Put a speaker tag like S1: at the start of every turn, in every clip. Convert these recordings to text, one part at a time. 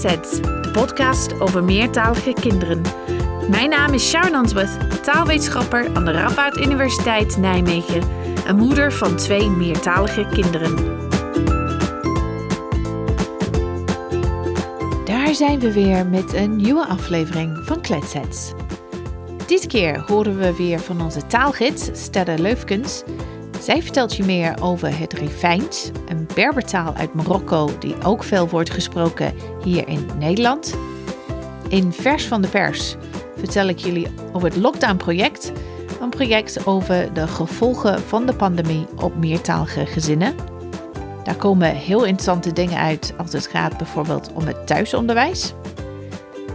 S1: Kletsets, de podcast over meertalige kinderen. Mijn naam is Sharon Answorth, taalwetenschapper aan de Radboud Universiteit Nijmegen en moeder van twee meertalige kinderen. Daar zijn we weer met een nieuwe aflevering van Kletsets. Dit keer horen we weer van onze taalgids Stella Leufkens zij vertelt je meer over het Rifijns, een Berbertaal uit Marokko die ook veel wordt gesproken hier in Nederland. In Vers van de Pers vertel ik jullie over het Lockdown Project, een project over de gevolgen van de pandemie op meertalige gezinnen. Daar komen heel interessante dingen uit als het gaat bijvoorbeeld om het thuisonderwijs.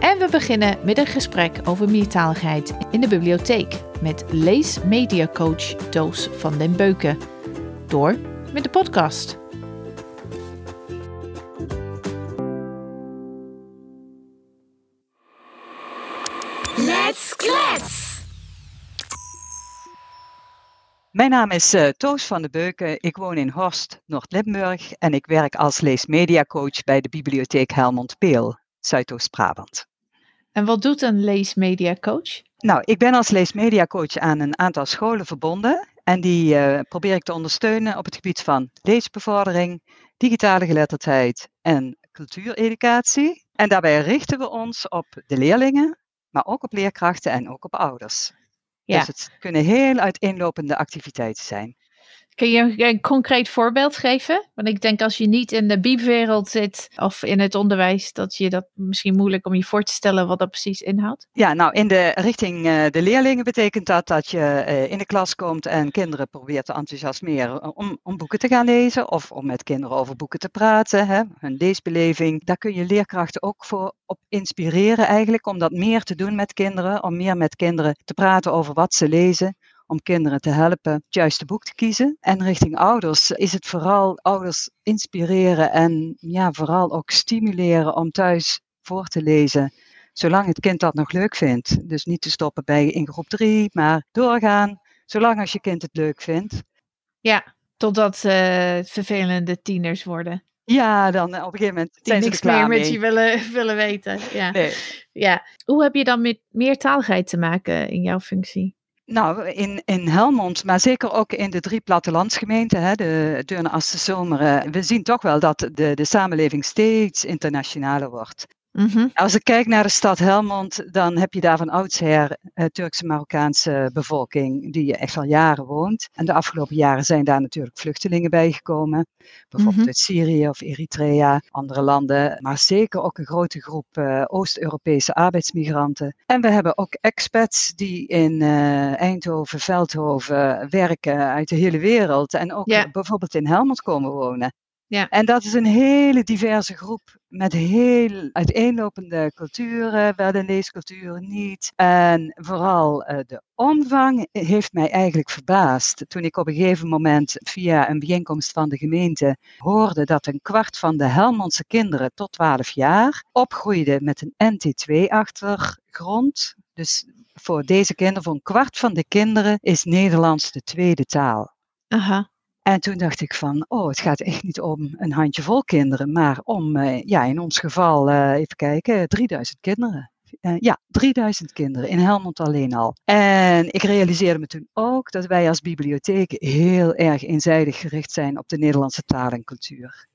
S1: En we beginnen met een gesprek over meertaligheid in de bibliotheek met leesmediacoach Doos van den Beuken. Door met de podcast.
S2: Let's klets!
S3: Mijn naam is uh, Toos van den Beuken. Ik woon in Horst, Noord-Limburg en ik werk als leesmediacoach bij de bibliotheek Helmond Peel, Zuidoost-Brabant.
S1: En wat doet een leesmediacoach?
S3: Nou, ik ben als leesmediacoach aan een aantal scholen verbonden. En die uh, probeer ik te ondersteunen op het gebied van leesbevordering, digitale geletterdheid en cultuureducatie. En daarbij richten we ons op de leerlingen, maar ook op leerkrachten en ook op ouders. Ja. Dus het kunnen heel uiteenlopende activiteiten zijn.
S1: Kun je een concreet voorbeeld geven? Want ik denk als je niet in de biebwereld zit of in het onderwijs, dat je dat misschien moeilijk om je voor te stellen wat dat precies inhoudt.
S3: Ja, nou in de richting uh, de leerlingen betekent dat dat je uh, in de klas komt en kinderen probeert te enthousiasmeren om, om boeken te gaan lezen of om met kinderen over boeken te praten, hè, hun leesbeleving. Daar kun je leerkrachten ook voor op inspireren eigenlijk om dat meer te doen met kinderen, om meer met kinderen te praten over wat ze lezen om kinderen te helpen het juiste boek te kiezen. En richting ouders is het vooral ouders inspireren en ja, vooral ook stimuleren om thuis voor te lezen. Zolang het kind dat nog leuk vindt. Dus niet te stoppen bij in groep 3, maar doorgaan. Zolang als je kind het leuk vindt.
S1: Ja, totdat uh, vervelende tieners worden.
S3: Ja, dan op een gegeven moment zijn ze
S1: niks
S3: er klaar
S1: meer met
S3: mee.
S1: je willen, willen weten. Ja.
S3: Nee.
S1: ja. Hoe heb je dan met meertaligheid te maken in jouw functie?
S3: Nou, in, in Helmond, maar zeker ook in de drie plattelandsgemeenten, hè, de Deurne, Assen, Zomeren, we zien toch wel dat de, de samenleving steeds internationaler wordt.
S1: -hmm.
S3: Als ik kijk naar de stad Helmond, dan heb je daar van oudsher uh, Turkse-Marokkaanse bevolking die echt al jaren woont. En de afgelopen jaren zijn daar natuurlijk vluchtelingen bijgekomen. Bijvoorbeeld
S1: Mhm.
S3: uit Syrië of Eritrea, andere landen. Maar zeker ook een grote groep uh, Oost-Europese arbeidsmigranten. En we hebben ook expats die in uh, Eindhoven, Veldhoven werken uit de hele wereld. En ook bijvoorbeeld in Helmond komen wonen.
S1: Ja.
S3: En dat is een hele diverse groep met heel uiteenlopende culturen, wel de leesculturen niet. En vooral uh, de omvang heeft mij eigenlijk verbaasd. Toen ik op een gegeven moment via een bijeenkomst van de gemeente hoorde dat een kwart van de Helmondse kinderen tot 12 jaar opgroeide met een NT2-achtergrond. Dus voor deze kinderen, voor een kwart van de kinderen, is Nederlands de tweede taal.
S1: Aha.
S3: En toen dacht ik van, oh, het gaat echt niet om een handjevol kinderen, maar om, uh, ja, in ons geval, uh, even kijken, 3000 kinderen. Uh, ja, 3000 kinderen in Helmond alleen al. En ik realiseerde me toen ook dat wij als bibliotheek heel erg eenzijdig gericht zijn op de Nederlandse taal en cultuur.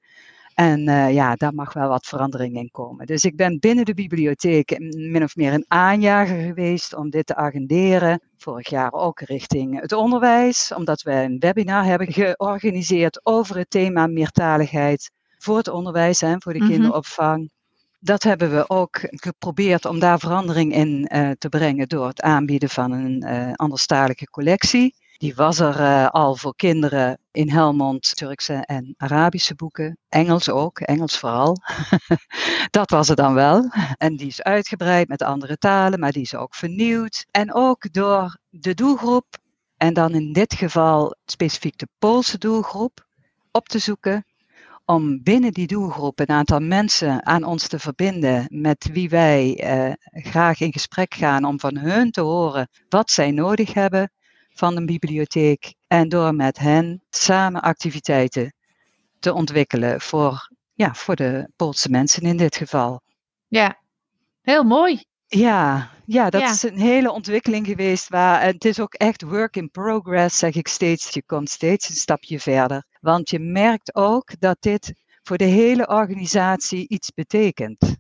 S3: En uh, ja, daar mag wel wat verandering in komen. Dus ik ben binnen de bibliotheek min of meer een aanjager geweest om dit te agenderen. Vorig jaar ook richting het onderwijs, omdat wij een webinar hebben georganiseerd over het thema meertaligheid voor het onderwijs en voor de
S1: Mhm.
S3: kinderopvang. Dat hebben we ook geprobeerd om daar verandering in uh, te brengen door het aanbieden van een uh, anderstalige collectie. Die was er uh, al voor kinderen in Helmond, Turkse en Arabische boeken. Engels ook, Engels vooral. dat was er dan wel. En die is uitgebreid met andere talen, maar die is ook vernieuwd. En ook door de doelgroep, en dan in dit geval specifiek de Poolse doelgroep, op te zoeken. Om binnen die doelgroep een aantal mensen aan ons te verbinden met wie wij uh, graag in gesprek gaan om van hun te horen wat zij nodig hebben van een bibliotheek en door met hen samen activiteiten te ontwikkelen voor ja, voor de Poolse mensen in dit geval.
S1: Ja, heel mooi.
S3: Ja, ja, dat
S1: Ja.
S3: is een hele ontwikkeling geweest. Waar, en het is ook echt work in progress, zeg ik steeds. Je komt steeds een stapje verder. Want je merkt ook dat dit voor de hele organisatie iets betekent.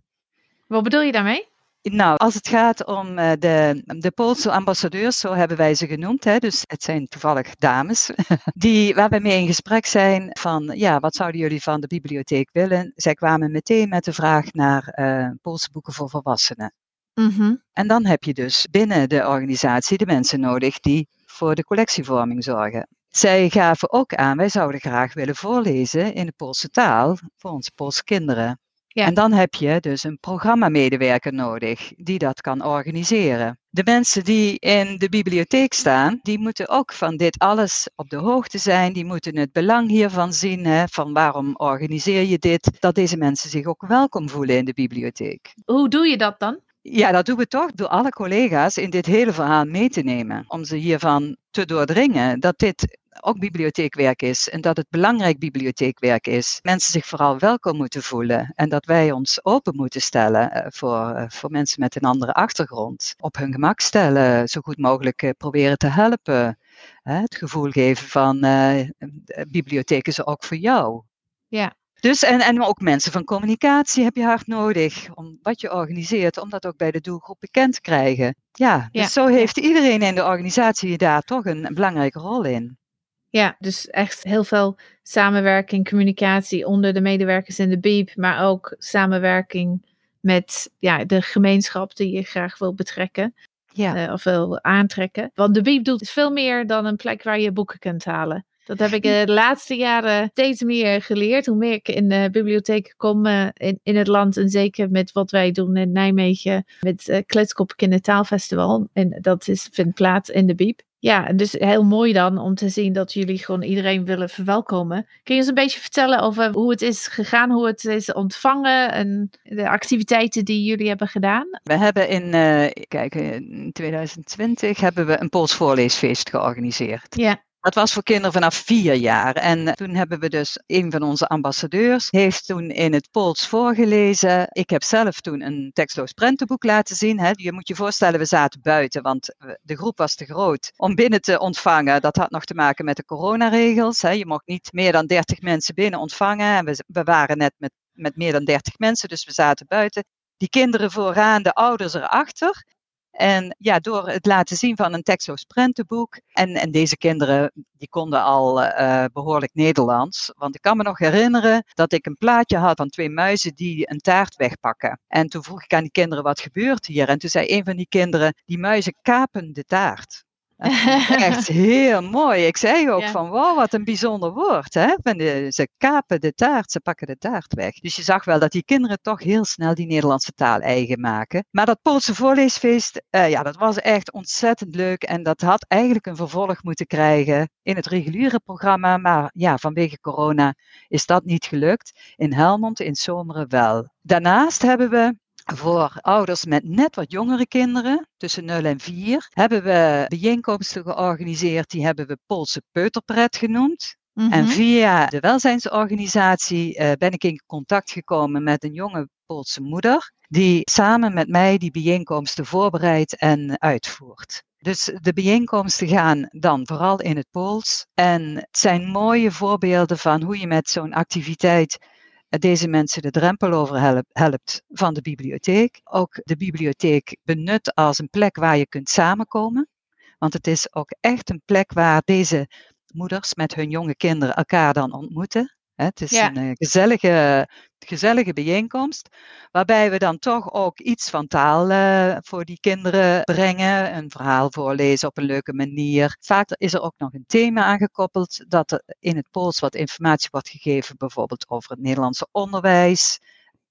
S1: Wat bedoel je daarmee?
S3: Nou, als het gaat om eh, de, de Poolse ambassadeurs, zo hebben wij ze genoemd, hè, dus het zijn toevallig dames, die, waar we mee in gesprek zijn van, ja, wat zouden jullie van de bibliotheek willen? Zij kwamen meteen met de vraag naar eh, Poolse boeken voor volwassenen.
S1: Mhm.
S3: En dan heb je dus binnen de organisatie de mensen nodig die voor de collectievorming zorgen. Zij gaven ook aan, wij zouden graag willen voorlezen in de Poolse taal voor onze Poolse kinderen.
S1: Ja.
S3: En dan heb je dus een programmamedewerker nodig die dat kan organiseren. De mensen die in de bibliotheek staan, die moeten ook van dit alles op de hoogte zijn. Die moeten het belang hiervan zien, hè, van waarom organiseer je dit. Dat deze mensen zich ook welkom voelen in de bibliotheek.
S1: Hoe doe je dat dan?
S3: Ja, dat doen we toch door alle collega's in dit hele verhaal mee te nemen. Om ze hiervan te doordringen dat dit ook bibliotheekwerk is en dat het belangrijk bibliotheekwerk is. Mensen zich vooral welkom moeten voelen en dat wij ons open moeten stellen eh, voor, eh, voor mensen met een andere achtergrond. Op hun gemak stellen, zo goed mogelijk eh, proberen te helpen. Het gevoel geven van bibliotheek is ook voor jou.
S1: Ja.
S3: Dus en, en ook mensen van communicatie heb je hard nodig. Om wat je organiseert, om dat ook bij de doelgroep bekend te krijgen. Ja, dus
S1: Ja,
S3: zo heeft iedereen in de organisatie daar toch een, een belangrijke rol in.
S1: Ja, dus echt heel veel samenwerking, communicatie onder de medewerkers in de BIEB, maar ook samenwerking met ja, de gemeenschap die je graag wil betrekken
S3: Ja,
S1: eh, of wil aantrekken. Want de BIEB doet veel meer dan een plek waar je boeken kunt halen. Dat heb ik eh, de laatste jaren steeds meer geleerd. Hoe meer ik in de bibliotheken kom eh, in, in het land. En zeker met wat wij doen in Nijmegen. Met uh, Kletskop Kindertaalfestival. En dat is, vindt plaats in de BIEB. Ja, en dus heel mooi dan om te zien dat jullie gewoon iedereen willen verwelkomen. Kun je eens een beetje vertellen over hoe het is gegaan, hoe het is ontvangen en de activiteiten die jullie hebben gedaan?
S3: we hebben in, eh, kijk, in 2020 hebben we een Pools voorleesfeest georganiseerd.
S1: Ja,
S3: Dat was voor kinderen vanaf vier jaar. En eh, toen hebben we dus, een van onze ambassadeurs heeft toen in het Pools voorgelezen. Ik heb zelf toen een tekstloos prentenboek laten zien. Hè. Je moet je voorstellen, we zaten buiten, want we- de groep was te groot om binnen te ontvangen. Dat had nog te maken met de coronaregels. Hè. Je mocht niet meer dan 30 mensen binnen ontvangen. En we, we waren net met, met meer dan 30 mensen, dus we zaten buiten. Die kinderen vooraan, de ouders erachter. En ja, door het laten zien van een tekstloos prentenboek. En, en deze kinderen, die konden al eh, behoorlijk Nederlands. Want ik kan me nog herinneren dat ik een plaatje had van twee muizen die een taart wegpakken. En toen vroeg ik aan die kinderen, wat gebeurt hier? En toen zei een van die kinderen, die muizen kapen de taart. Echt heel mooi. Ik zei ook
S1: Ja.
S3: van, wow, wat een bijzonder woord. Hè? Ze kapen de taart, ze pakken de taart weg. Dus je zag wel dat die kinderen toch heel snel die Nederlandse taal eigen maken. Maar dat Poolse voorleesfeest, eh, ja, dat was echt ontzettend leuk. En dat had eigenlijk een vervolg moeten krijgen in het reguliere programma. Maar ja, vanwege corona is dat niet gelukt. In Helmond, in Zomeren wel. Daarnaast hebben we voor ouders met net wat jongere kinderen, tussen 0 en 4, hebben we bijeenkomsten georganiseerd. Die hebben we Poolse Peuterpret genoemd. En
S1: Mhm.
S3: via de welzijnsorganisatie eh, ben ik in contact gekomen met een jonge Poolse moeder, die samen met mij die bijeenkomsten voorbereidt en uitvoert. Dus de bijeenkomsten gaan dan vooral in het Pools. En het zijn mooie voorbeelden van hoe je met zo'n activiteit deze mensen de drempel over help- helpt van de bibliotheek. Ook de bibliotheek benut als een plek waar je kunt samenkomen. Want het is ook echt een plek waar deze moeders met hun jonge kinderen elkaar dan ontmoeten. Het is
S1: Ja.
S3: een eh, gezellige, gezellige bijeenkomst, waarbij we dan toch ook iets van taal eh, voor die kinderen brengen, een verhaal voorlezen op een leuke manier. Vaak is er ook nog een thema aangekoppeld, dat er in het Pools wat informatie wordt gegeven, bijvoorbeeld over het Nederlandse onderwijs,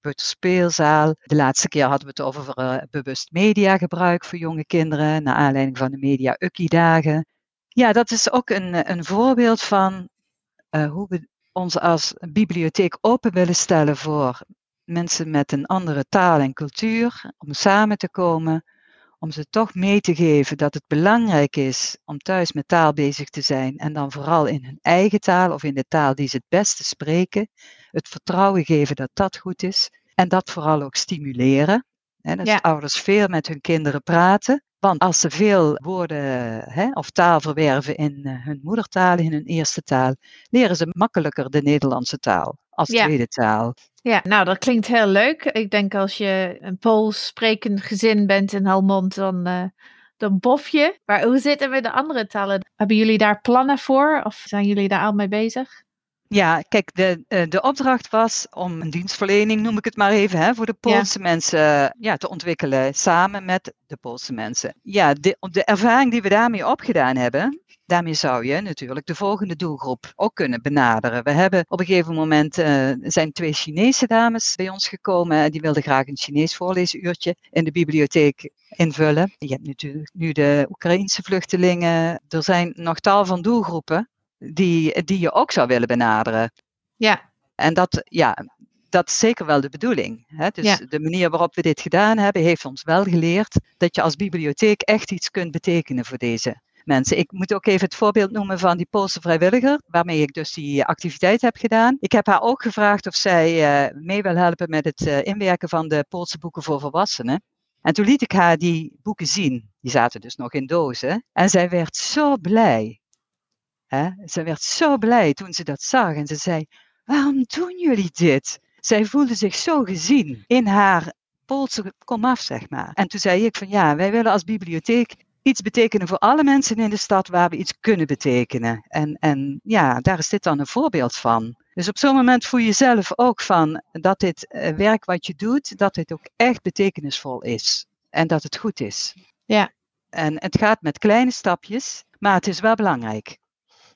S3: Peuterspeelzaal. De laatste keer hadden we het over eh, bewust mediagebruik voor jonge kinderen, naar aanleiding van de Media Ukkie-dagen. Ja, dat is ook een, een voorbeeld van eh, hoe we ons als bibliotheek open willen stellen voor mensen met een andere taal en cultuur, om samen te komen, om ze toch mee te geven dat het belangrijk is om thuis met taal bezig te zijn en dan vooral in hun eigen taal of in de taal die ze het beste spreken. Het vertrouwen geven dat dat goed is en dat vooral ook stimuleren. Dat
S1: Ja.
S3: ouders veel met hun kinderen praten. Want als ze veel woorden hè, of taal verwerven in eh, hun moedertaal, in hun eerste taal, leren ze makkelijker de Nederlandse taal als
S1: Ja.
S3: tweede taal.
S1: Ja, nou, dat klinkt heel leuk. Ik denk als je een Pools sprekend gezin bent in Helmond, dan, eh, dan bof je. Maar hoe zit het met de andere talen? Hebben jullie daar plannen voor? Of zijn jullie daar al mee bezig?
S3: Ja, kijk, de, eh, de opdracht was om een dienstverlening, noem ik het maar even, hè, voor de Poolse mensen eh, ja, te ontwikkelen samen met de Poolse mensen. Ja, de, de ervaring die we daarmee opgedaan hebben, daarmee zou je natuurlijk de volgende doelgroep ook kunnen benaderen. We hebben op een gegeven moment, eh, zijn twee Chinese dames bij ons gekomen en die wilden graag een Chinees voorleesuurtje in de bibliotheek invullen. Je hebt natuurlijk nu de Oekraïnse vluchtelingen. Er zijn nog tal van doelgroepen die, die je ook zou willen benaderen.
S1: Ja,
S3: En dat, ja, dat is zeker wel de bedoeling. Hè? Dus
S1: Ja.
S3: de manier waarop we dit gedaan hebben, heeft ons wel geleerd dat je als bibliotheek echt iets kunt betekenen voor deze mensen. Ik moet ook even het voorbeeld noemen van die Poolse vrijwilliger, waarmee ik dus die activiteit heb gedaan. Ik heb haar ook gevraagd of zij eh, mee wil helpen met het eh, inwerken van de Poolse boeken voor volwassenen. En toen liet ik haar die boeken zien. Die zaten dus nog in dozen. En zij werd zo blij. Hè? Ze werd zo blij toen ze dat zag. En ze zei, waarom doen jullie dit? Zij voelde zich zo gezien in haar Poolse komaf, zeg maar. En toen zei ik van ja, wij willen als bibliotheek iets betekenen voor alle mensen in de stad waar we iets kunnen betekenen. En, en ja, daar is dit dan een voorbeeld van. Dus op zo'n moment voel je zelf ook van dat dit eh, werk wat je doet, dat dit ook echt betekenisvol is. En dat het goed is.
S1: Ja.
S3: En het gaat met kleine stapjes, maar het is wel belangrijk.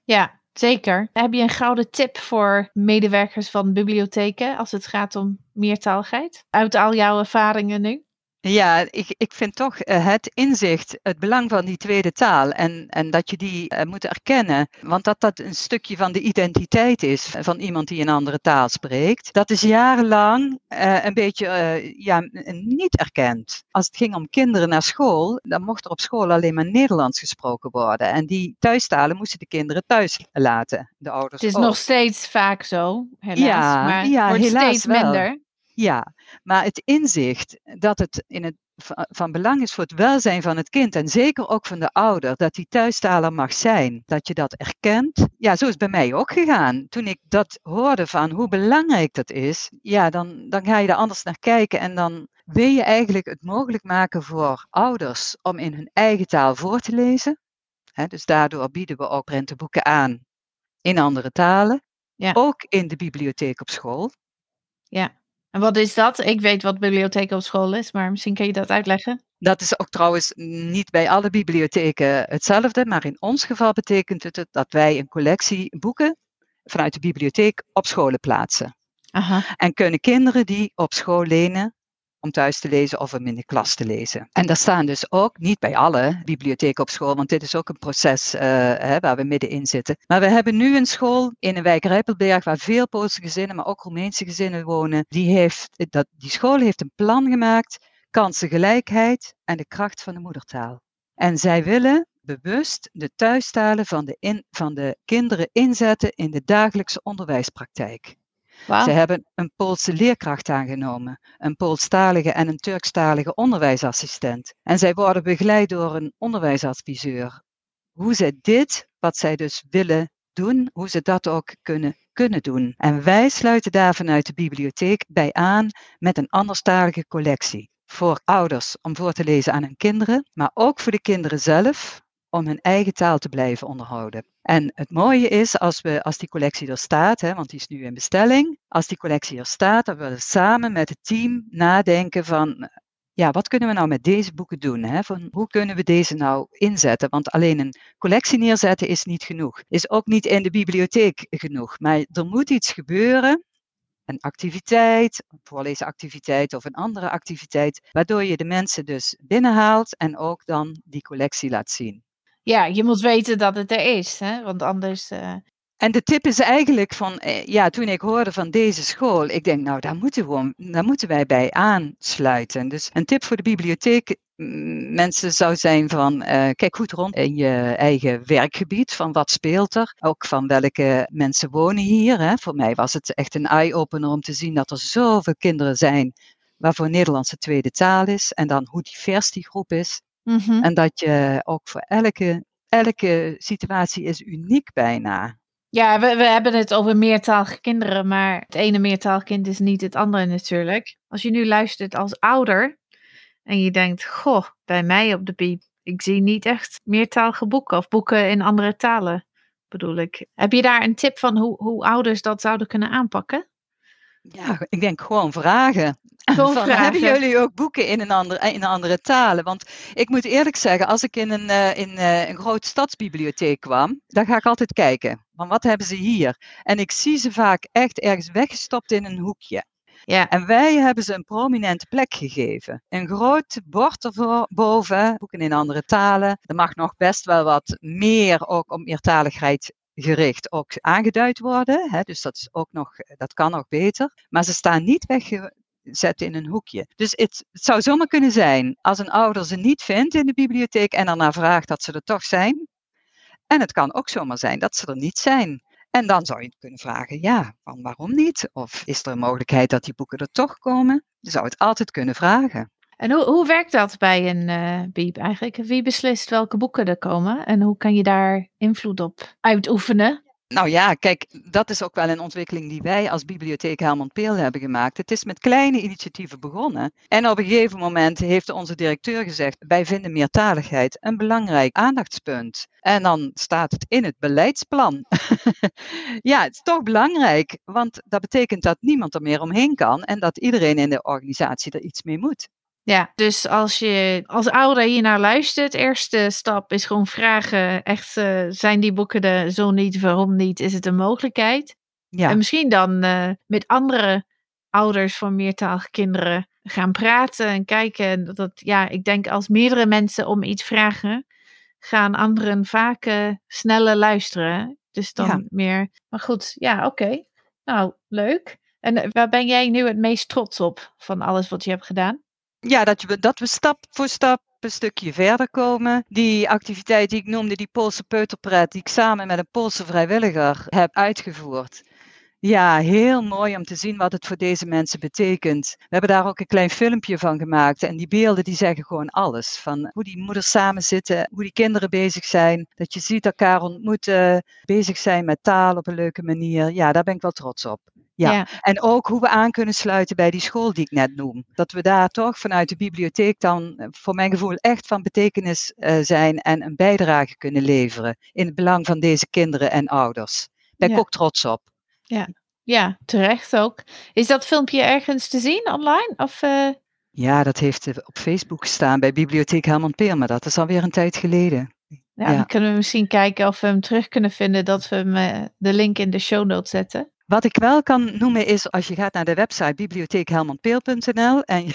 S1: Ja, zeker. Heb je een gouden tip voor medewerkers van bibliotheken als het gaat om meertaligheid? Uit al jouw ervaringen nu?
S3: Ja, ik, ik vind toch eh, het inzicht, het belang van die tweede taal en, en dat je die eh, moet erkennen, want dat dat een stukje van de identiteit is van iemand die een andere taal spreekt, dat is jarenlang eh, een beetje eh, ja, niet erkend. Als het ging om kinderen naar school, dan mocht er op school alleen maar Nederlands gesproken worden en die thuistalen moesten de kinderen thuis laten, de ouders
S1: Het is
S3: ook.
S1: nog steeds vaak zo, helaas.
S3: Ja,
S1: maar
S3: ja,
S1: wordt
S3: helaas
S1: steeds
S3: wel. Ja, maar het inzicht dat het, in het va- van belang is voor het welzijn van het kind en zeker ook van de ouder, dat die thuistaler mag zijn, dat je dat erkent. Ja, zo is het bij mij ook gegaan. Toen ik dat hoorde van hoe belangrijk dat is, ja, dan, dan ga je er anders naar kijken en dan wil je eigenlijk het mogelijk maken voor ouders om in hun eigen taal voor te lezen. Dus daardoor bieden we ook prentenboeken aan in andere talen.
S1: Ja.
S3: Ook in de bibliotheek op school.
S1: En wat is dat? Ik weet wat bibliotheek op school is, maar misschien kun je dat uitleggen.
S3: Dat is ook trouwens niet bij alle bibliotheken hetzelfde, maar in ons geval betekent het dat wij een collectie boeken vanuit de bibliotheek op scholen plaatsen.
S1: Aha.
S3: En kunnen kinderen die op school lenen om thuis te lezen of om in de klas te lezen. En daar staan dus ook niet bij alle bibliotheken op school, want dit is ook een proces eh, hè, waar we middenin zitten. Maar we hebben nu een school in een wijk Rijpelberg waar veel Poolse gezinnen, maar ook Roemeense gezinnen wonen. Die, heeft, dat, die school heeft een plan gemaakt, kansengelijkheid en de kracht van de moedertaal. En zij willen bewust de thuistalen van de, in, van de kinderen inzetten in de dagelijkse onderwijspraktijk. Ze hebben een Poolse leerkracht aangenomen, een Poolstalige en een Turkstalige onderwijsassistent. En zij worden begeleid door een onderwijsadviseur. Hoe zij dit, wat zij dus willen doen, hoe ze dat ook kunnen, kunnen doen. En wij sluiten daar vanuit de bibliotheek bij aan met een anderstalige collectie. Voor ouders om voor te lezen aan hun kinderen, maar ook voor de kinderen zelf om hun eigen taal te blijven onderhouden. En het mooie is, als, we, als die collectie er staat, hè, want die is nu in bestelling, als die collectie er staat, dan willen we samen met het team nadenken van, ja, wat kunnen we nou met deze boeken doen? Hè? Van, hoe kunnen we deze nou inzetten? Want alleen een collectie neerzetten is niet genoeg. Is ook niet in de bibliotheek genoeg. Maar er moet iets gebeuren, een activiteit, een voorlezenactiviteit of een andere activiteit, waardoor je de mensen dus binnenhaalt en ook dan die collectie laat zien.
S1: Ja, je moet weten dat het er is, hè? want anders. eh,
S3: En de tip is eigenlijk van, eh, ja, toen ik hoorde van deze school, ik denk, nou, daar moeten, we, daar moeten wij bij aansluiten. Dus een tip voor de bibliotheek, mensen zou zijn van, uh, kijk goed rond in je eigen werkgebied, van wat speelt er, ook van welke mensen wonen hier. Hè. Voor mij was het echt een eye-opener om te zien dat er zoveel kinderen zijn waarvoor Nederlands de tweede taal is en dan hoe divers die groep is.
S1: Mhm.
S3: En dat je ook voor elke, elke situatie is uniek bijna.
S1: Ja, we, we hebben het over meertalige kinderen, maar het ene meertalig kind is niet het andere natuurlijk. Als je nu luistert als ouder en je denkt, goh, bij mij op de piep, ik zie niet echt meertalige boeken of boeken in andere talen, bedoel ik. Heb je daar een tip van hoe, hoe ouders dat zouden kunnen aanpakken?
S3: Ja, ik denk gewoon vragen.
S1: Gewoon
S3: Van,
S1: vragen.
S3: Hebben jullie ook boeken in een, andere, in andere talen? Want ik moet eerlijk zeggen, als ik in een, eh, in, eh, een grote stadsbibliotheek kwam, dan ga ik altijd kijken. Van wat hebben ze hier? En ik zie ze vaak echt ergens weggestopt in een hoekje.
S1: Ja,
S3: En wij hebben ze een prominente plek gegeven. Een groot bord erboven, boeken in andere talen. Er mag nog best wel wat meer ook op meertaligheid gericht ook aangeduid worden. Hè? Dus dat, is ook nog, dat kan nog beter. Maar ze staan niet weggezet in een hoekje. Dus het, het zou zomaar kunnen zijn als een ouder ze niet vindt in de bibliotheek en daarna vraagt dat ze er toch zijn. En het kan ook zomaar zijn dat ze er niet zijn. En dan zou je kunnen vragen, ja, van waarom niet? Of is er een mogelijkheid dat die boeken er toch komen? Je zou het altijd kunnen vragen.
S1: En hoe, hoe werkt dat bij een eh biep eigenlijk? Wie beslist welke boeken er komen en hoe kan je daar invloed op uitoefenen?
S3: Nou ja, kijk, dat is ook wel een ontwikkeling die wij als bibliotheek Helmond Peel hebben gemaakt. Het is met kleine initiatieven begonnen. En op een gegeven moment heeft onze directeur gezegd, wij vinden meertaligheid een belangrijk aandachtspunt. En dan staat het in het beleidsplan. ja, het is toch belangrijk, want dat betekent dat niemand er meer omheen kan en dat iedereen in de organisatie er iets mee moet.
S1: Ja, dus als je als ouder hier naar luistert, eerste stap is gewoon vragen, echt, eh, zijn die boeken er zo niet, waarom niet, is het een mogelijkheid?
S3: Ja.
S1: En misschien dan eh, met andere ouders van meertalige kinderen gaan praten en kijken. En Dat, ja, ik denk als meerdere mensen om iets vragen, gaan anderen vaak eh, sneller luisteren. Dus dan
S3: Ja.
S1: meer. Maar goed, ja, oké. Nou, leuk. En eh, waar ben jij nu het meest trots op van alles wat je hebt gedaan?
S3: Ja, dat we, dat we stap voor stap een stukje verder komen. Die activiteit die ik noemde, die Poolse peuterpret, die ik samen met een Poolse vrijwilliger heb uitgevoerd. Ja, heel mooi om te zien wat het voor deze mensen betekent. We hebben daar ook een klein filmpje van gemaakt. En die beelden die zeggen gewoon alles. Van hoe die moeders samen zitten, hoe die kinderen bezig zijn. Dat je ziet elkaar ontmoeten, bezig zijn met taal op een leuke manier. Ja, daar ben ik wel trots op. Ja. En ook hoe we aan kunnen sluiten bij die school die ik net noem. Dat we daar toch vanuit de bibliotheek dan, eh, voor mijn gevoel, echt van betekenis eh, zijn en een bijdrage kunnen leveren in het belang van deze kinderen en ouders. Daar ben ik
S1: Ja.
S3: ook trots op.
S1: Ja, terecht ook. Is dat filmpje ergens te zien online? Of, eh,
S3: Ja, dat heeft eh, op Facebook gestaan bij Bibliotheek Helmond Peel, maar dat is alweer een tijd geleden.
S1: ja,
S3: Ja.
S1: dan kunnen we misschien kijken of we hem terug kunnen vinden, dat we hem, eh, de link in de show notes zetten.
S3: Wat ik wel kan noemen is, als je gaat naar de website bibliotheekhelmondpeel.nl en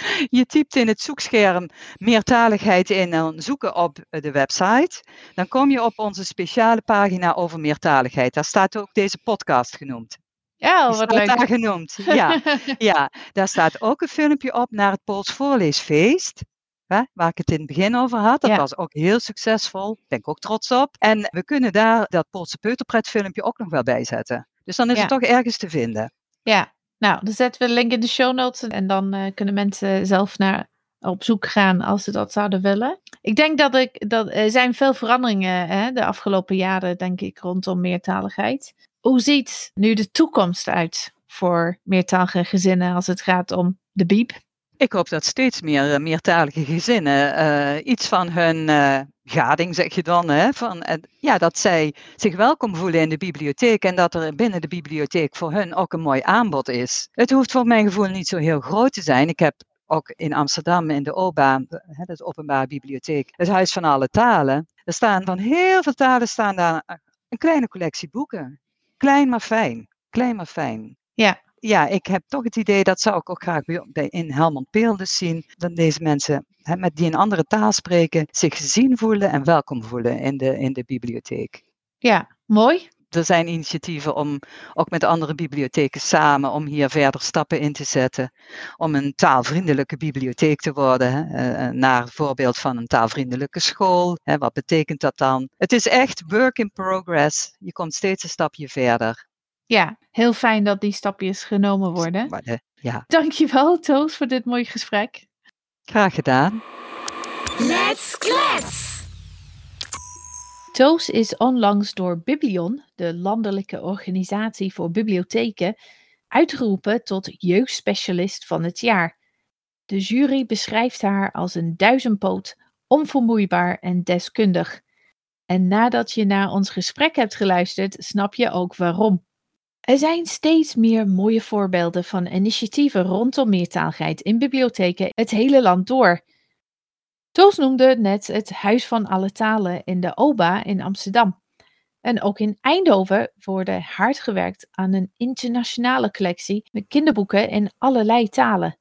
S3: je, typt in het zoekscherm meertaligheid in en zoeken op de website, dan kom je op onze speciale pagina over meertaligheid. Daar staat ook deze podcast genoemd.
S1: Ja, wat leuk.
S3: daar genoemd. Ja, ja, daar staat ook een filmpje op naar het Pools voorleesfeest. Waar ik het in het begin over had. Dat
S1: Ja.
S3: was ook heel succesvol. Daar ben ik ook trots op. En we kunnen daar dat Poolse peuterpret filmpje ook nog wel bij zetten. Dus dan is
S1: Ja.
S3: het toch ergens te vinden.
S1: Ja, nou, dan zetten we de link in de show notes en dan eh, kunnen mensen zelf naar op zoek gaan als ze dat zouden willen. Ik denk dat ik dat er zijn veel veranderingen hè, de afgelopen jaren, denk ik, rondom meertaligheid. Hoe ziet nu de toekomst uit voor meertalige gezinnen als het gaat om de biep?
S3: Ik hoop dat steeds meer eh, meertalige gezinnen eh, iets van hun eh, gading, zeg je dan, hè, van, ja, dat zij zich welkom voelen in de bibliotheek en dat er binnen de bibliotheek voor hun ook een mooi aanbod is. Het hoeft voor mijn gevoel niet zo heel groot te zijn. Ik heb ook in Amsterdam in de OBA, hè, Openbare Bibliotheek, het Huis van Alle Talen. Er staan van heel veel talen staan daar een kleine collectie boeken. Klein maar fijn. Klein maar fijn.
S1: Ja.
S3: Ja, ik heb toch het idee, dat zou ik ook graag bij, in Helmond Peel dus zien, dat deze mensen hè, met die een andere taal spreken, zich gezien voelen en welkom voelen in de, in de bibliotheek.
S1: Ja, mooi.
S3: er zijn initiatieven om ook met andere bibliotheken samen om hier verder stappen in te zetten. Om een taalvriendelijke bibliotheek te worden. Hè, uh, naar voorbeeld van een taalvriendelijke school. Hè, wat betekent dat dan? Het is echt work in progress. Je komt steeds een stapje verder.
S1: Ja, heel fijn dat die stapjes genomen worden.
S3: Maar, uh, ja.
S1: Dankjewel, Toos, voor dit mooie gesprek.
S3: Graag gedaan.
S2: Let's klets!
S1: Toos is onlangs door Biblion, de landelijke organisatie voor bibliotheken, uitgeroepen tot jeugdspecialist van het jaar. De jury beschrijft haar als een duizendpoot, onvermoeibaar en deskundig. En nadat je naar ons gesprek hebt geluisterd, snap je ook waarom. Er zijn steeds meer mooie voorbeelden van initiatieven rondom meertaligheid in bibliotheken het hele land door. Toos noemde net het Huis van Alle Talen in de OBA in Amsterdam. En ook in Eindhoven worden hard gewerkt aan een internationale collectie met kinderboeken in allerlei talen.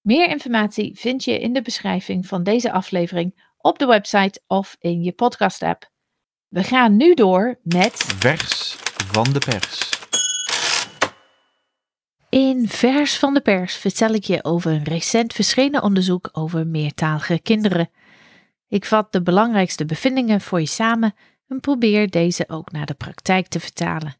S1: Meer informatie vind je in de beschrijving van deze aflevering op de website of in je podcast-app. We gaan nu door met.
S4: Vers van de pers.
S1: In Vers van de Pers vertel ik je over een recent verschenen onderzoek over meertalige kinderen. Ik vat de belangrijkste bevindingen voor je samen en probeer deze ook naar de praktijk te vertalen.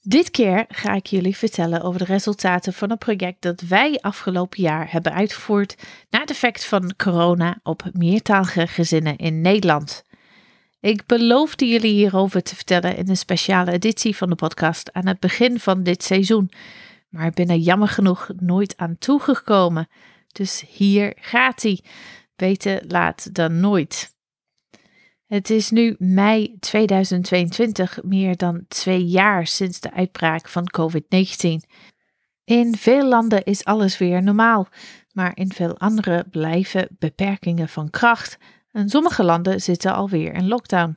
S1: Dit keer ga ik jullie vertellen over de resultaten van een project dat wij afgelopen jaar hebben uitgevoerd naar het effect van corona op meertalige gezinnen in Nederland. Ik beloofde jullie hierover te vertellen in een speciale editie van de podcast aan het begin van dit seizoen maar ben er jammer genoeg nooit aan toegekomen. Dus hier gaat hij. Beter laat dan nooit. Het is nu mei 2022, meer dan twee jaar sinds de uitbraak van COVID-19. In veel landen is alles weer normaal, maar in veel andere blijven beperkingen van kracht en sommige landen zitten alweer in lockdown.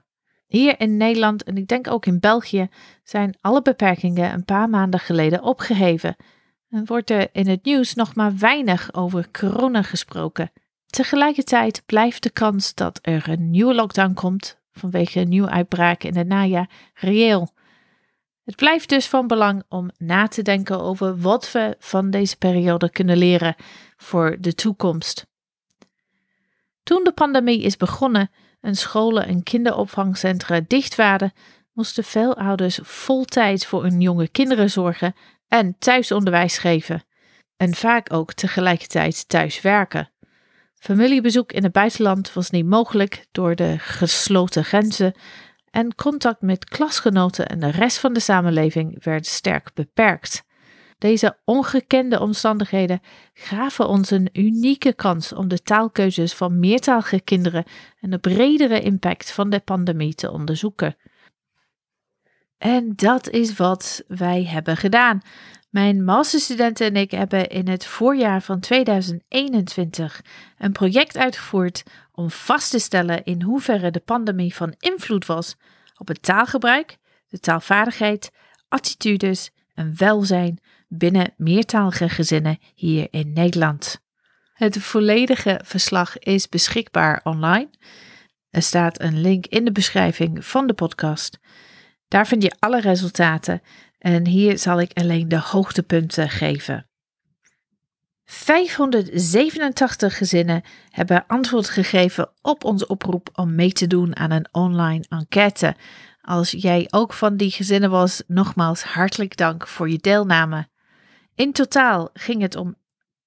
S1: Hier in Nederland en ik denk ook in België zijn alle beperkingen een paar maanden geleden opgeheven. En wordt er in het nieuws nog maar weinig over corona gesproken. Tegelijkertijd blijft de kans dat er een nieuwe lockdown komt vanwege een nieuwe uitbraak in het najaar reëel. Het blijft dus van belang om na te denken over wat we van deze periode kunnen leren voor de toekomst. Toen de pandemie is begonnen, en scholen en kinderopvangcentra dicht waren, moesten veel ouders vol tijd voor hun jonge kinderen zorgen en thuisonderwijs geven. En vaak ook tegelijkertijd thuis werken. Familiebezoek in het buitenland was niet mogelijk door de gesloten grenzen en contact met klasgenoten en de rest van de samenleving werd sterk beperkt. Deze ongekende omstandigheden gaven ons een unieke kans om de taalkeuzes van meertalige kinderen en de bredere impact van de pandemie te onderzoeken. En dat is wat wij hebben gedaan. Mijn masterstudenten en ik hebben in het voorjaar van 2021 een project uitgevoerd om vast te stellen in hoeverre de pandemie van invloed was op het taalgebruik, de taalvaardigheid, attitudes en welzijn binnen meertalige gezinnen hier in Nederland. Het volledige verslag is beschikbaar online. Er staat een link in de beschrijving van de podcast. Daar vind je alle resultaten en hier zal ik alleen de hoogtepunten geven. 587 gezinnen hebben antwoord gegeven op onze oproep om mee te doen aan een online enquête. Als jij ook van die gezinnen was, nogmaals hartelijk dank voor je deelname. In totaal ging het om.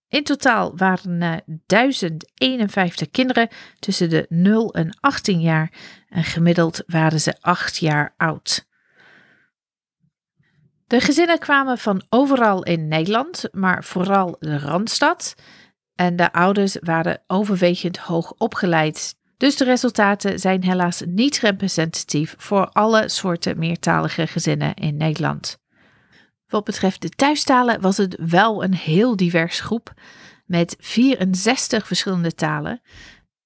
S1: In totaal waren er 1051 kinderen tussen de 0 en 18 jaar en gemiddeld waren ze 8 jaar oud. De gezinnen kwamen van overal in Nederland, maar vooral de Randstad. En de ouders waren overwegend hoog opgeleid. Dus de resultaten zijn helaas niet representatief voor alle soorten meertalige gezinnen in Nederland. Wat betreft de thuistalen was het wel een heel divers groep met 64 verschillende talen.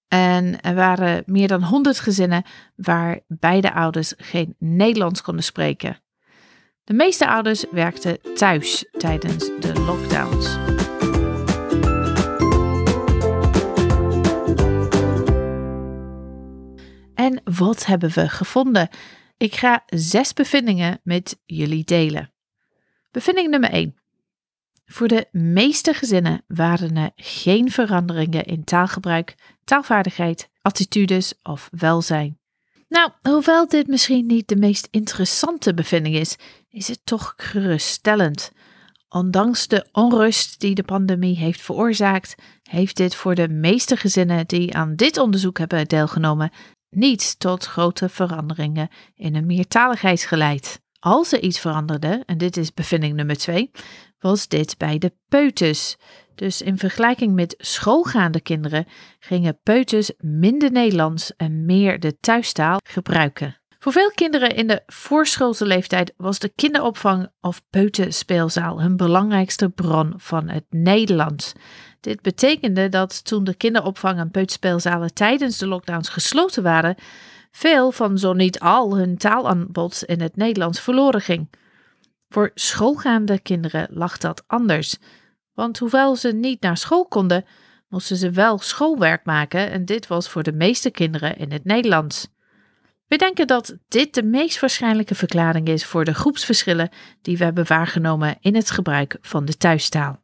S1: En er waren meer dan 100 gezinnen waar beide ouders geen Nederlands konden spreken. De meeste ouders werkten thuis tijdens de lockdowns. En wat hebben we gevonden? Ik ga zes bevindingen met jullie delen. Bevinding nummer 1. Voor de meeste gezinnen waren er geen veranderingen in taalgebruik, taalvaardigheid, attitudes of welzijn. Nou, hoewel dit misschien niet de meest interessante bevinding is, is het toch geruststellend. Ondanks de onrust die de pandemie heeft veroorzaakt, heeft dit voor de meeste gezinnen die aan dit onderzoek hebben deelgenomen niet tot grote veranderingen in hun meertaligheid geleid. Als er iets veranderde, en dit is bevinding nummer 2, was dit bij de peuters. Dus in vergelijking met schoolgaande kinderen gingen peuters minder Nederlands en meer de thuistaal gebruiken. Voor veel kinderen in de voorschoolse leeftijd was de kinderopvang of peuterspeelzaal hun belangrijkste bron van het Nederlands. Dit betekende dat toen de kinderopvang en peuterspeelzalen tijdens de lockdowns gesloten waren, veel van zo niet al hun taalaanbod in het Nederlands verloren ging. Voor schoolgaande kinderen lag dat anders, want hoewel ze niet naar school konden, moesten ze wel schoolwerk maken en dit was voor de meeste kinderen in het Nederlands. We denken dat dit de meest waarschijnlijke verklaring is voor de groepsverschillen die we hebben waargenomen in het gebruik van de thuistaal.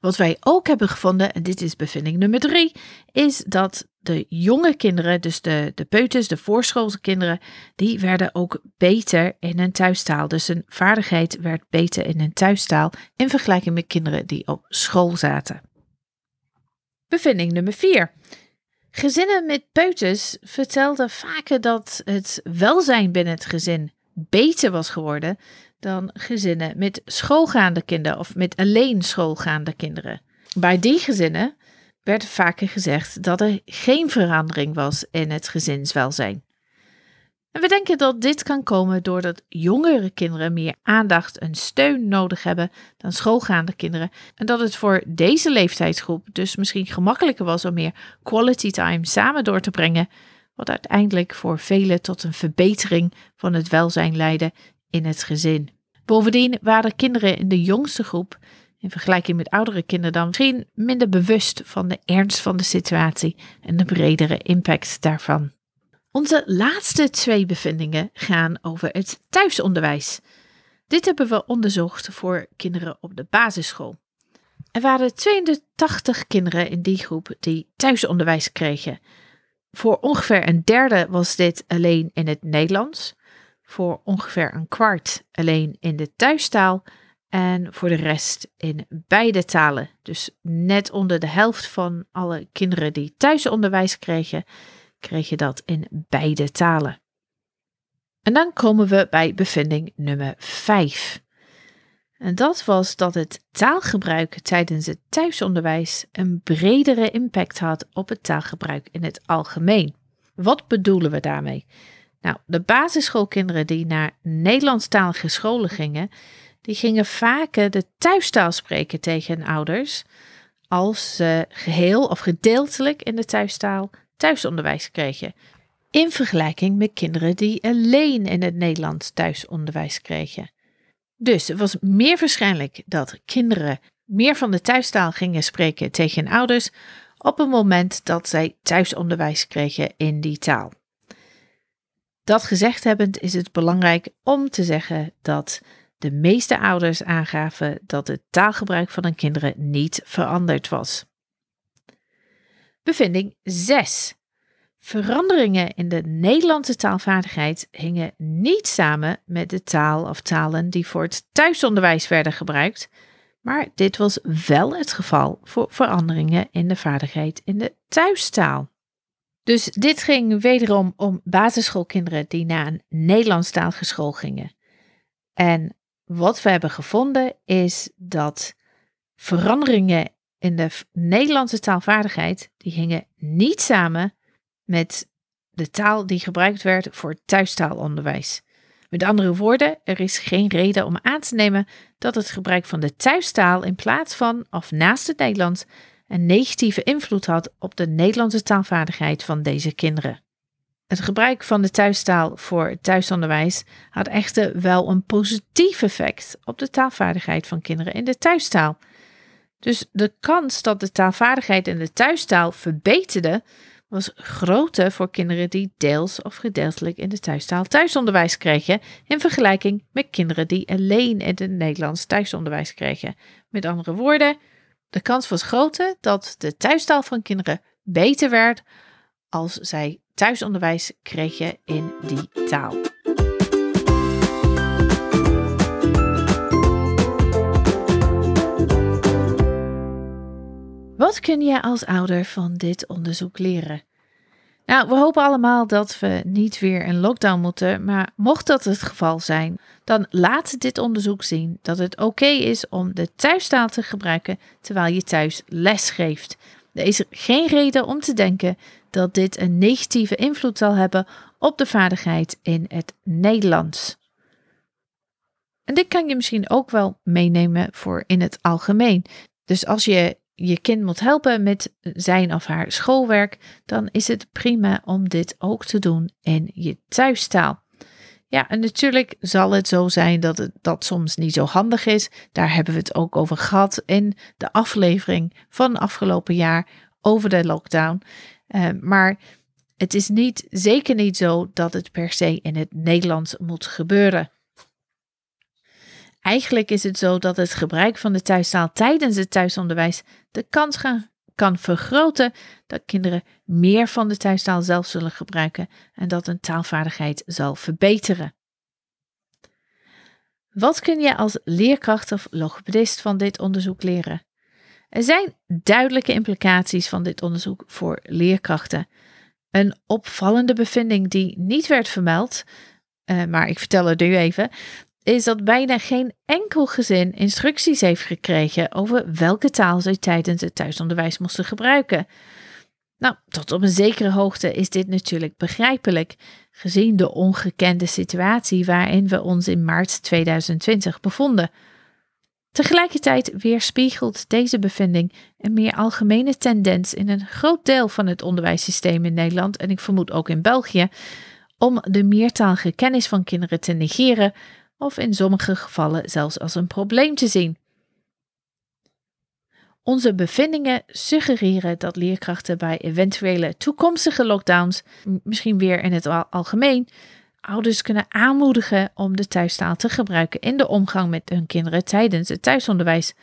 S1: Wat wij ook hebben gevonden, en dit is bevinding nummer drie, is dat de jonge kinderen, dus de, de peuters, de voorschoolse kinderen, die werden ook beter in hun thuistaal. Dus hun vaardigheid werd beter in hun thuistaal in vergelijking met kinderen die op school zaten. Bevinding nummer vier. Gezinnen met peuters vertelden vaker dat het welzijn binnen het gezin beter was geworden dan gezinnen met schoolgaande kinderen of met alleen schoolgaande kinderen. Bij die gezinnen werd vaker gezegd dat er geen verandering was in het gezinswelzijn. En we denken dat dit kan komen doordat jongere kinderen meer aandacht en steun nodig hebben dan schoolgaande kinderen. En dat het voor deze leeftijdsgroep dus misschien gemakkelijker was om meer quality time samen door te brengen, wat uiteindelijk voor velen tot een verbetering van het welzijn leidde in het gezin. Bovendien waren kinderen in de jongste groep, in vergelijking met oudere kinderen, dan misschien minder bewust van de ernst van de situatie en de bredere impact daarvan. Onze laatste twee bevindingen gaan over het thuisonderwijs. Dit hebben we onderzocht voor kinderen op de basisschool. Er waren 82 kinderen in die groep die thuisonderwijs kregen. Voor ongeveer een derde was dit alleen in het Nederlands, voor ongeveer een kwart alleen in de thuistaal en voor de rest in beide talen. Dus net onder de helft van alle kinderen die thuisonderwijs kregen, kreeg je dat in beide talen. En dan komen we bij bevinding nummer 5. En dat was dat het taalgebruik tijdens het thuisonderwijs een bredere impact had op het taalgebruik in het algemeen. Wat bedoelen we daarmee? Nou, de basisschoolkinderen die naar Nederlandstalige scholen gingen, die gingen vaker de thuistaal spreken tegen hun ouders, als ze geheel of gedeeltelijk in de thuistaal thuisonderwijs kregen. In vergelijking met kinderen die alleen in het Nederlands thuisonderwijs kregen. Dus het was meer waarschijnlijk dat kinderen meer van de thuistaal gingen spreken tegen hun ouders op het moment dat zij thuisonderwijs kregen in die taal. Dat gezegd hebbend is het belangrijk om te zeggen dat de meeste ouders aangaven dat het taalgebruik van hun kinderen niet veranderd was. Bevinding 6. Veranderingen in de Nederlandse taalvaardigheid hingen niet samen met de taal of talen die voor het thuisonderwijs werden gebruikt, maar dit was wel het geval voor veranderingen in de vaardigheid in de thuistaal. Dus dit ging wederom om basisschoolkinderen die naar een school gingen. En wat we hebben gevonden is dat veranderingen in de Nederlandse taalvaardigheid, die hingen niet samen met de taal die gebruikt werd voor thuistaalonderwijs. Met andere woorden, er is geen reden om aan te nemen dat het gebruik van de thuistaal in plaats van of naast het Nederlands een negatieve invloed had op de Nederlandse taalvaardigheid van deze kinderen. Het gebruik van de thuistaal voor thuisonderwijs had echter wel een positief effect op de taalvaardigheid van kinderen in de thuistaal. Dus de kans dat de taalvaardigheid in de thuistaal verbeterde, was groter voor kinderen die deels of gedeeltelijk in de thuistaal thuisonderwijs kregen, in vergelijking met kinderen die alleen in het Nederlands thuisonderwijs kregen. Met andere woorden, de kans was groter dat de thuistaal van kinderen beter werd als zij thuisonderwijs kregen in die taal. Wat kun je als ouder van dit onderzoek leren? Nou, we hopen allemaal dat we niet weer in lockdown moeten, maar mocht dat het geval zijn, dan laat dit onderzoek zien dat het oké is om de thuistaal te gebruiken terwijl je thuis les geeft. Er is geen reden om te denken dat dit een negatieve invloed zal hebben op de vaardigheid in het Nederlands. En dit kan je misschien ook wel meenemen voor in het algemeen. Dus als je je kind moet helpen met zijn of haar schoolwerk, dan is het prima om dit ook te doen in je thuistaal. Ja, en natuurlijk zal het zo zijn dat het dat soms niet zo handig is. Daar hebben we het ook over gehad in de aflevering van afgelopen jaar over de lockdown. Uh, maar het is niet, zeker niet zo dat het per se in het Nederlands moet gebeuren. Eigenlijk is het zo dat het gebruik van de thuistaal tijdens het thuisonderwijs de kans kan vergroten dat kinderen meer van de thuistaal zelf zullen gebruiken en dat hun taalvaardigheid zal verbeteren. Wat kun je als leerkracht of logopedist van dit onderzoek leren? Er zijn duidelijke implicaties van dit onderzoek voor leerkrachten. Een opvallende bevinding die niet werd vermeld, uh, maar ik vertel het nu even, is dat bijna geen enkel gezin instructies heeft gekregen over welke taal ze tijdens het thuisonderwijs moesten gebruiken. Nou, tot op een zekere hoogte is dit natuurlijk begrijpelijk, gezien de ongekende situatie waarin we ons in maart 2020 bevonden. Tegelijkertijd weerspiegelt deze bevinding een meer algemene tendens in een groot deel van het onderwijssysteem in Nederland en ik vermoed ook in België, om de meertalige kennis van kinderen te negeren of in sommige gevallen zelfs als een probleem te zien. Onze bevindingen suggereren dat leerkrachten bij eventuele toekomstige lockdowns, misschien weer in het algemeen, ouders kunnen aanmoedigen om de thuistaal te gebruiken in de omgang met hun kinderen tijdens het thuisonderwijs.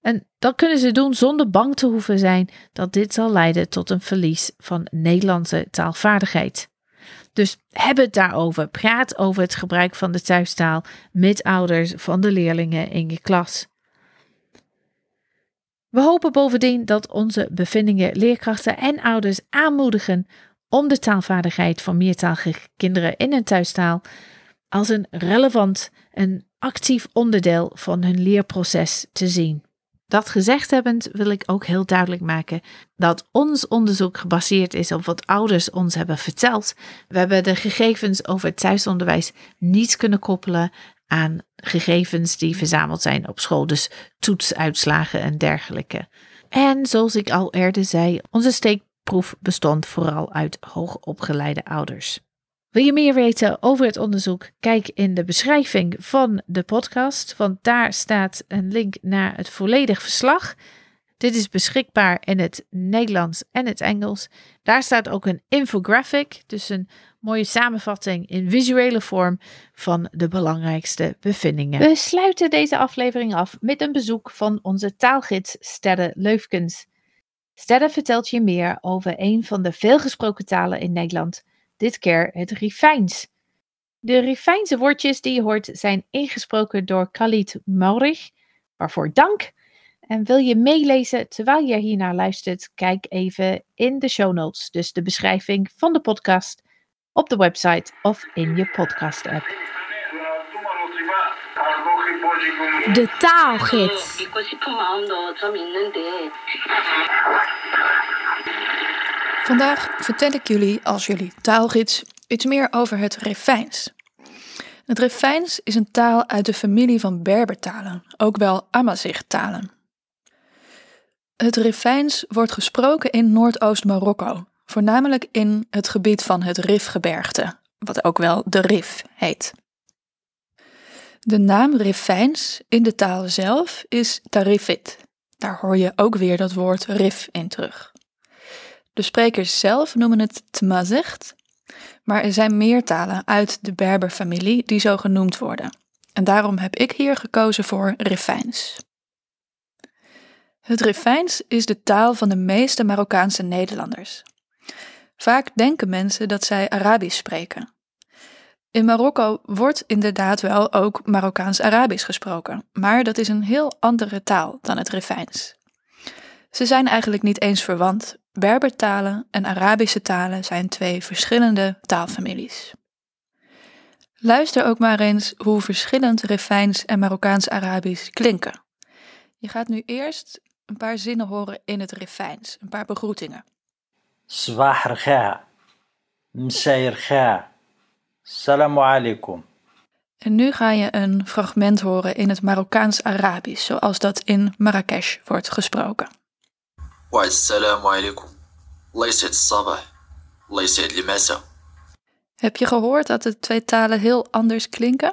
S1: En dat kunnen ze doen zonder bang te hoeven zijn dat dit zal leiden tot een verlies van Nederlandse taalvaardigheid. Dus heb het daarover. Praat over het gebruik van de thuistaal met ouders van de leerlingen in je klas. We hopen bovendien dat onze bevindingen leerkrachten en ouders aanmoedigen om de taalvaardigheid van meertalige kinderen in hun thuistaal als een relevant en actief onderdeel van hun leerproces te zien. Dat gezegd hebbend wil ik ook heel duidelijk maken dat ons onderzoek gebaseerd is op wat ouders ons hebben verteld. We hebben de gegevens over het thuisonderwijs niet kunnen koppelen aan gegevens die verzameld zijn op school, dus toetsuitslagen en dergelijke. En zoals ik al eerder zei, onze steekproef bestond vooral uit hoogopgeleide ouders. Wil je meer weten over het onderzoek? Kijk in de beschrijving van de podcast, want daar staat een link naar het volledig verslag. Dit is beschikbaar in het Nederlands en het Engels. Daar staat ook een infographic, dus een mooie samenvatting in visuele vorm van de belangrijkste bevindingen. We sluiten deze aflevering af met een bezoek van onze taalgids Stedde Leufkens. Stedde vertelt je meer over een van de veelgesproken talen in Nederland dit keer het Rifijns. De Rifijnse woordjes die je hoort zijn ingesproken door Khalid Maurich, waarvoor dank. En wil je meelezen terwijl je hiernaar luistert, kijk even in de show notes, dus de beschrijving van de podcast, op de website of in je podcast app.
S2: De taalgids.
S5: Vandaag vertel ik jullie als jullie taalgids iets meer over het Refijns. Het Refijns is een taal uit de familie van Berbertalen, ook wel Amazigh-talen. Het Refijns wordt gesproken in Noordoost-Marokko, voornamelijk in het gebied van het Rifgebergte, wat ook wel de Rif heet. De naam Refijns in de taal zelf is tarifit. Daar hoor je ook weer dat woord rif in terug. De sprekers zelf noemen het tmazicht, maar er zijn meer talen uit de Berber-familie die zo genoemd worden. En daarom heb ik hier gekozen voor Rifijns. Het Rifijns is de taal van de meeste Marokkaanse Nederlanders. Vaak denken mensen dat zij Arabisch spreken. In Marokko wordt inderdaad wel ook Marokkaans-Arabisch gesproken, maar dat is een heel andere taal dan het Refijns. Ze zijn eigenlijk niet eens verwant. Berbertalen en Arabische talen zijn twee verschillende taalfamilies. Luister ook maar eens hoe verschillend Refijns en Marokkaans-Arabisch klinken. Je gaat nu eerst een paar zinnen horen in het Refijns, een paar begroetingen.
S6: Swahra, msairga. Salamu alaikum.
S5: En nu ga je een fragment horen in het Marokkaans-Arabisch, zoals dat in Marrakesh wordt gesproken.
S7: Wa assalamu alaikum. Layset sabah. Layset limasa.
S5: Heb je gehoord dat de twee talen heel anders klinken?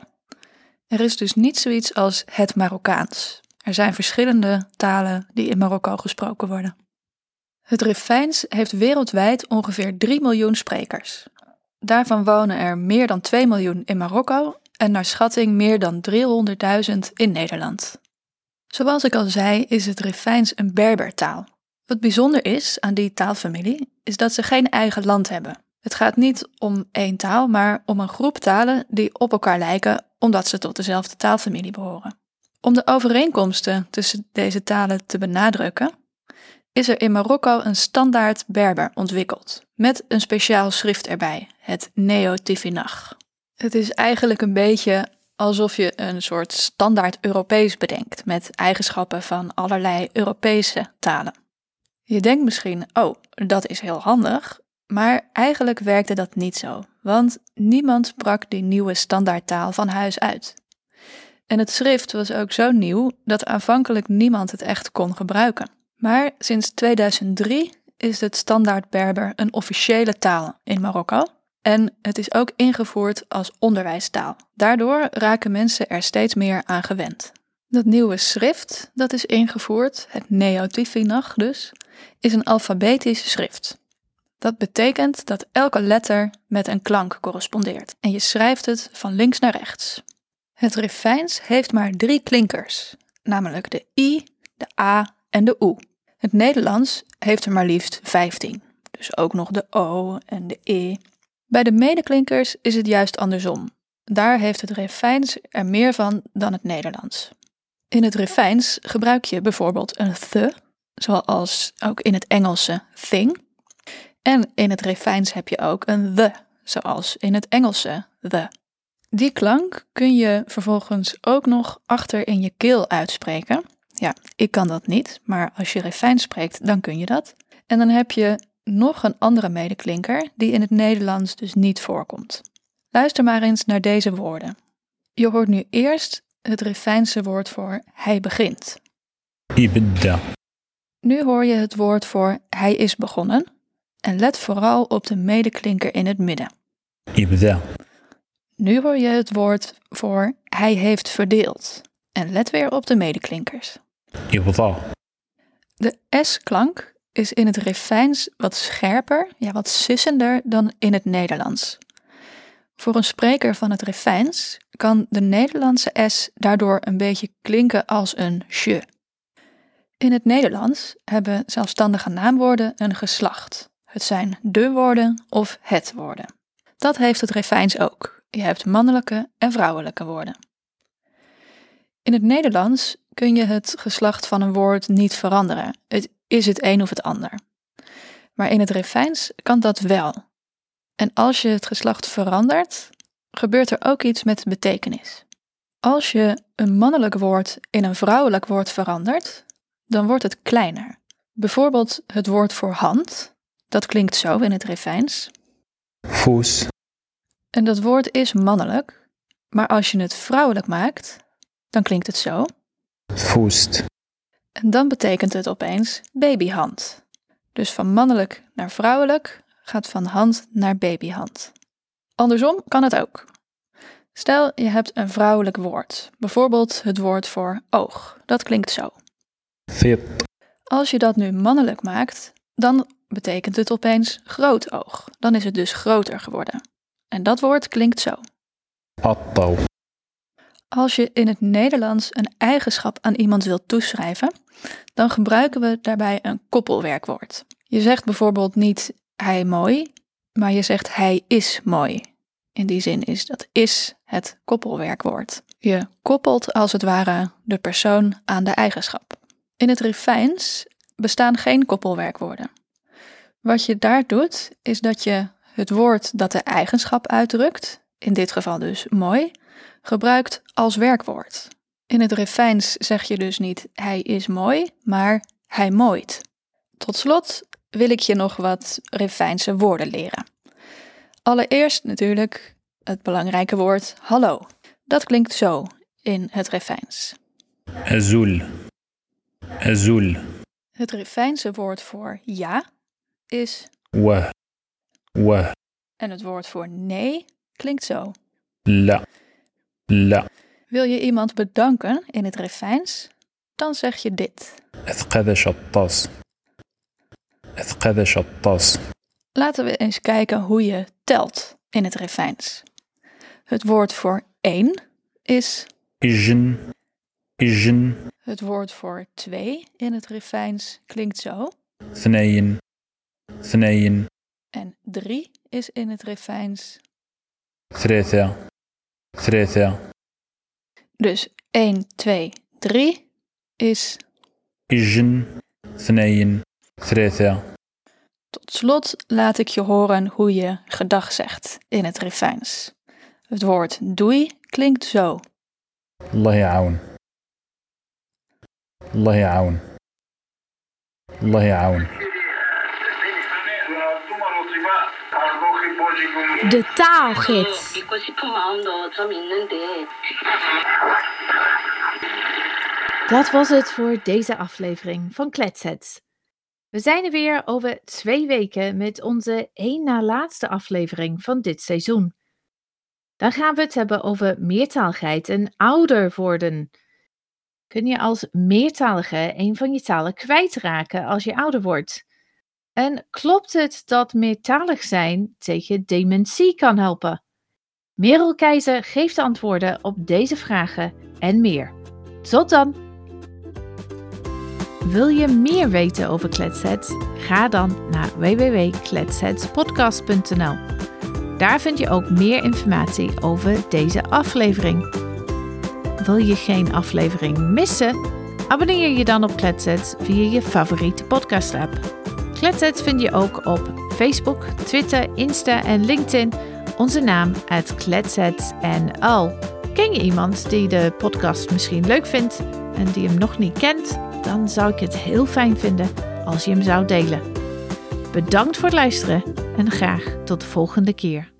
S5: Er is dus niet zoiets als het Marokkaans. Er zijn verschillende talen die in Marokko gesproken worden. Het Rifijns heeft wereldwijd ongeveer 3 miljoen sprekers, Daarvan wonen er meer dan 2 miljoen in Marokko en naar schatting meer dan 300.000 in Nederland. Zoals ik al zei, is het Rifijns een Berbertaal. Wat bijzonder is aan die taalfamilie, is dat ze geen eigen land hebben. Het gaat niet om één taal, maar om een groep talen die op elkaar lijken omdat ze tot dezelfde taalfamilie behoren. Om de overeenkomsten tussen deze talen te benadrukken, is er in Marokko een standaard Berber ontwikkeld, met een speciaal schrift erbij, het Neo-Tifinagh. Het is eigenlijk een beetje alsof je een soort standaard Europees bedenkt, met eigenschappen van allerlei Europese talen. Je denkt misschien, oh, dat is heel handig, maar eigenlijk werkte dat niet zo, want niemand sprak die nieuwe standaardtaal van huis uit. En het schrift was ook zo nieuw dat aanvankelijk niemand het echt kon gebruiken. Maar sinds 2003 is het standaard Berber een officiële taal in Marokko en het is ook ingevoerd als onderwijstaal. Daardoor raken mensen er steeds meer aan gewend. Dat nieuwe schrift dat is ingevoerd, het Neo-Tifinagh dus, is een alfabetisch schrift. Dat betekent dat elke letter met een klank correspondeert en je schrijft het van links naar rechts. Het Rifijns heeft maar drie klinkers, namelijk de I, de A en de U. Het Nederlands heeft er maar liefst 15, dus ook nog de O en de E. Bij de medeklinkers is het juist andersom. Daar heeft het Rifijns er meer van dan het Nederlands. In het Rifijns gebruik je bijvoorbeeld een th, zoals ook in het Engelse thing. En in het Rifijns heb je ook een the, zoals in het Engelse the. Die klank kun je vervolgens ook nog achter in je keel uitspreken. Ja, ik kan dat niet, maar als je refijn spreekt, dan kun je dat. En dan heb je nog een andere medeklinker die in het Nederlands dus niet voorkomt. Luister maar eens naar deze woorden. Je hoort nu eerst het Refijnse woord voor hij begint.
S8: Ibda.
S5: Nu hoor je het woord voor hij is begonnen. En let vooral op de medeklinker in het midden.
S8: Ibda.
S5: Nu hoor je het woord voor hij heeft verdeeld. En let weer op de medeklinkers. De S-klank is in het Refijns wat scherper, ja, wat sissender dan in het Nederlands. Voor een spreker van het Refijns kan de Nederlandse S daardoor een beetje klinken als een je. In het Nederlands hebben zelfstandige naamwoorden een geslacht. Het zijn de woorden of het woorden. Dat heeft het Refijns ook. Je hebt mannelijke en vrouwelijke woorden. In het Nederlands kun je het geslacht van een woord niet veranderen. Het is het een of het ander. Maar in het Refijns kan dat wel. En als je het geslacht verandert, gebeurt er ook iets met betekenis. Als je een mannelijk woord in een vrouwelijk woord verandert, dan wordt het kleiner. Bijvoorbeeld het woord voor hand, dat klinkt zo in het Refijns.
S8: Voes.
S5: En dat woord is mannelijk, maar als je het vrouwelijk maakt, dan klinkt het zo.
S8: Voest.
S5: En dan betekent het opeens babyhand. Dus van mannelijk naar vrouwelijk gaat van hand naar babyhand. Andersom kan het ook. Stel, je hebt een vrouwelijk woord, bijvoorbeeld het woord voor oog. Dat klinkt zo.
S8: Fit.
S5: Als je dat nu mannelijk maakt, dan betekent het opeens groot oog. Dan is het dus groter geworden. En dat woord klinkt zo.
S8: Atto.
S5: Als je in het Nederlands een eigenschap aan iemand wilt toeschrijven, dan gebruiken we daarbij een koppelwerkwoord. Je zegt bijvoorbeeld niet hij mooi, maar je zegt hij is mooi. In die zin is dat is het koppelwerkwoord. Je koppelt als het ware de persoon aan de eigenschap. In het Rifijns bestaan geen koppelwerkwoorden. Wat je daar doet, is dat je het woord dat de eigenschap uitdrukt, in dit geval dus mooi, gebruikt als werkwoord. In het refijns zeg je dus niet hij is mooi, maar hij mooit. Tot slot wil ik je nog wat refijnse woorden leren. Allereerst natuurlijk het belangrijke woord hallo. Dat klinkt zo in het refijns.
S8: Azul. Azul.
S5: Het refijnse woord voor ja is
S8: wa. Wa.
S5: En het woord voor nee klinkt zo.
S8: La. لا
S5: Wil je iemand bedanken in het Rifijns? Dan zeg je dit.
S8: أثقذ شطاس أثقذ شطاس
S5: Laten we eens kijken hoe je telt in het Rifijns. Het woord voor één is
S8: إجن إجن
S5: het woord voor twee in het Rifijns klinkt zo.
S8: ثنين ثنين
S5: En drie is in het Rifijns.
S8: ثلاثة
S5: Dus 1, 2, 3 is.
S8: Ijn, sneien, tres.
S5: Tot slot laat ik je horen hoe je gedag zegt in het refijns. Het woord doei klinkt zo.
S8: Allah ya'aun. Allah. Allah.
S2: De taalgids.
S1: Dat was het voor deze aflevering van Kletsets. We zijn er weer over twee weken met onze één na laatste aflevering van dit seizoen. Dan gaan we het hebben over meertaligheid en ouder worden. Kun je als meertalige een van je talen kwijtraken als je ouder wordt? En klopt het dat meertalig zijn tegen dementie kan helpen? Merel Keizer geeft de antwoorden op deze vragen en meer. Tot dan! Wil je meer weten over Kletsets? Ga dan naar www.kletsetspodcast.nl. Daar vind je ook meer informatie over deze aflevering. Wil je geen aflevering missen? Abonneer je dan op Kletsets via je favoriete podcast app. Kletsets vind je ook op Facebook, Twitter, Insta en LinkedIn. Onze naam uit KletsetsNL. Ken je iemand die de podcast misschien leuk vindt en die hem nog niet kent? Dan zou ik het heel fijn vinden als je hem zou delen. Bedankt voor het luisteren en graag tot de volgende keer.